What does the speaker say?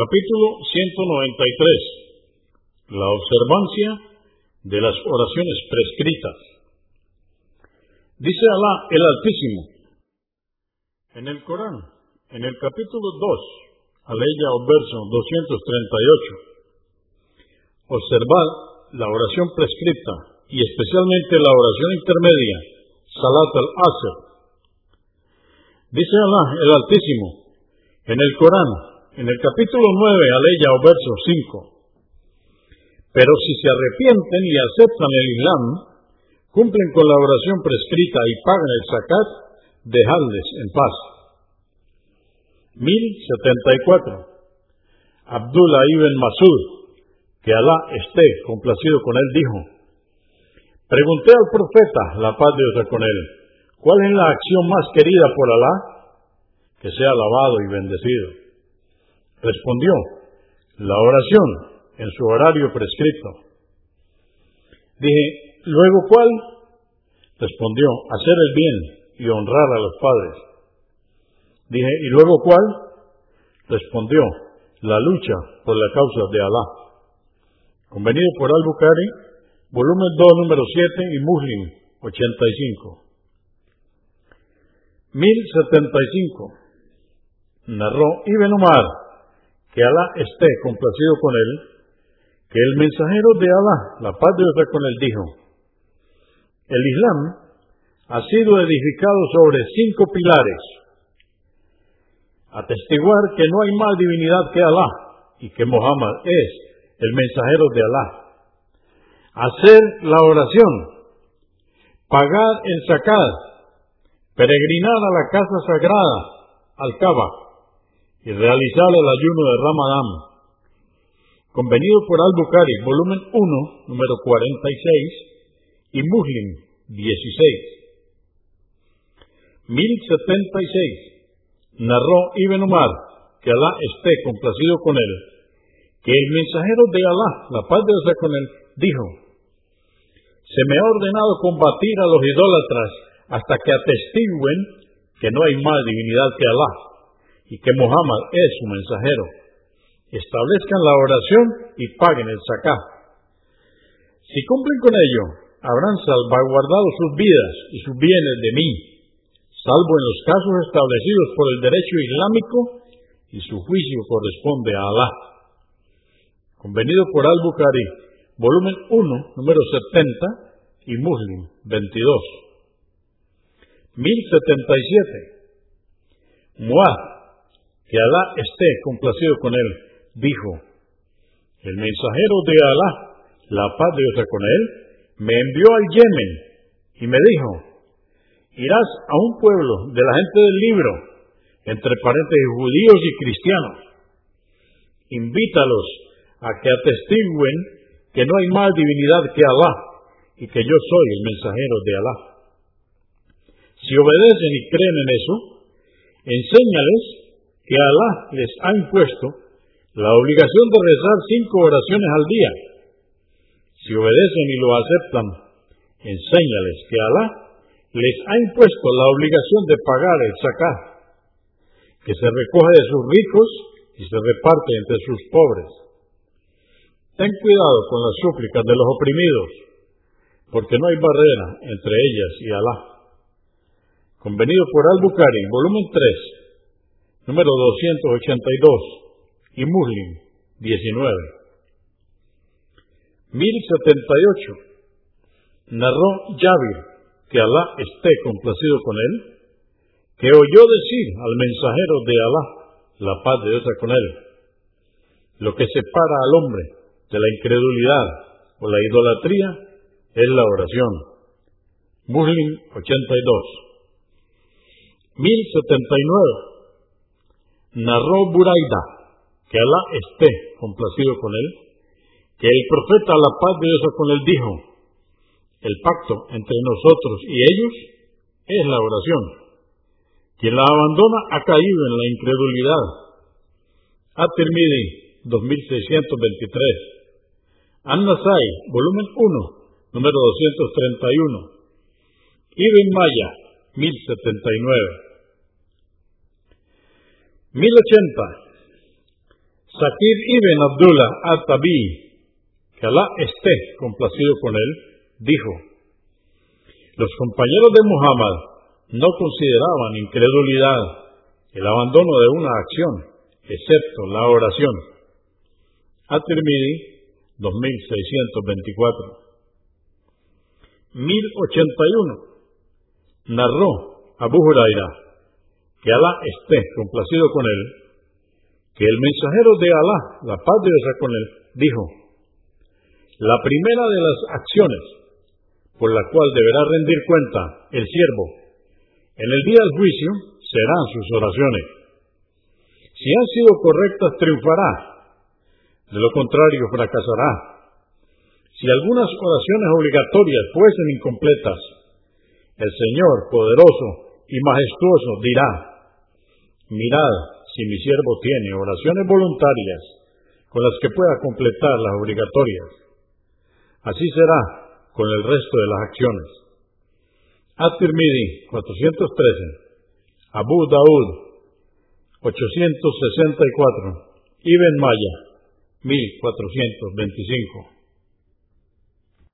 Capítulo 193. La observancia de las oraciones prescritas. Dice Alá el Altísimo en el Corán, en el capítulo 2, aleya o verso 238. Observad la oración prescrita y especialmente la oración intermedia, Salat al-Asr. Dice Alá el Altísimo en el Corán, en el capítulo 9, aleya o verso 5. Pero si se arrepienten y aceptan el Islam, cumplen con la oración prescrita y pagan el zakat, dejadles en paz. 1074. Abdullah ibn Masud, que Alá esté complacido con él, dijo, Pregunté al profeta, la paz de Dios con él, ¿cuál es la acción más querida por Alá? Que sea alabado y bendecido. Respondió, la oración en su horario prescrito. Dije, ¿luego cuál? Respondió, hacer el bien y honrar a los padres. Dije, ¿y luego cuál? Respondió, la lucha por la causa de Alá. Convenido por Al-Bukhari, volumen 2, número 7 y Muslim 85. 1075. Narró Ibn Umar, que Alá esté complacido con él, que el mensajero de Alá, la paz de Dios con él, dijo, el Islam ha sido edificado sobre cinco pilares. Atestiguar que no hay más divinidad que Alá y que Muhammad es el mensajero de Alá. Hacer la oración, pagar el zakat, peregrinar a la casa sagrada, al Kaaba, y realizar el ayuno de Ramadán. Convenido por Al-Bukhari, volumen 1, número 46, y Muslim 16. 1076. Narró Ibn Umar, que Alá esté complacido con él, que el mensajero de Alá, la paz de Dios con él, dijo, se me ha ordenado combatir a los idólatras hasta que atestiguen que no hay más divinidad que Alá y que Muhammad es su mensajero. Establezcan la oración y paguen el sacá. Si cumplen con ello, habrán salvaguardado sus vidas y sus bienes de mí, salvo en los casos establecidos por el derecho islámico y su juicio corresponde a Alá. Convenido por Al-Bukhari, volumen 1, número 70 y Muslim 22. 1077. Muad, que Alá esté complacido con él, dijo, el mensajero de Alá, la paz de Dios con él, me envió al Yemen y me dijo, irás a un pueblo de la gente del libro, entre paréntesis judíos y cristianos. Invítalos a que atestiguen que no hay más divinidad que Alá y que yo soy el mensajero de Alá. Si obedecen y creen en eso, enséñales que Alá les ha impuesto la obligación de rezar cinco oraciones al día. Si obedecen y lo aceptan, enséñales que Alá les ha impuesto la obligación de pagar el zakat, que se recoge de sus ricos y se reparte entre sus pobres. Ten cuidado con las súplicas de los oprimidos, porque no hay barrera entre ellas y Alá. Convenido por Al-Bukhari, volumen 3, número 282, y Muslim 19. 1078. Narró Yavir, que Alá esté complacido con él, que oyó decir al mensajero de Alá, la paz de Dios con él, lo que separa al hombre de la incredulidad o la idolatría es la oración. Muslim 82. 1079. Narró Buraida, que Alá esté complacido con él, que el profeta la paz de Dios con él dijo, el pacto entre nosotros y ellos es la oración. Quien la abandona ha caído en la incredulidad. At-Tirmidhi 2623. An-Nasai, volumen 1, número 231. Ibn Maya, 1079. 1080. Sakir ibn Abdullah al-Tabi, que Alá esté complacido con él, dijo, los compañeros de Muhammad no consideraban incredulidad el abandono de una acción, excepto la oración. At-Tirmidhi 2624 1081 Narró Abu Huraira, que Alá esté complacido con él, que el mensajero de Alá, la paz de Dios con él, dijo, la primera de las acciones por la cual deberá rendir cuenta el siervo en el día del juicio serán sus oraciones. Si han sido correctas, triunfará. De lo contrario, fracasará. Si algunas oraciones obligatorias fuesen incompletas, el Señor poderoso y majestuoso dirá, mirad si mi siervo tiene oraciones voluntarias con las que pueda completar las obligatorias. Así será con el resto de las acciones. At-Tirmidhi 413, Abu Daud 864, Ibn Maya 1425.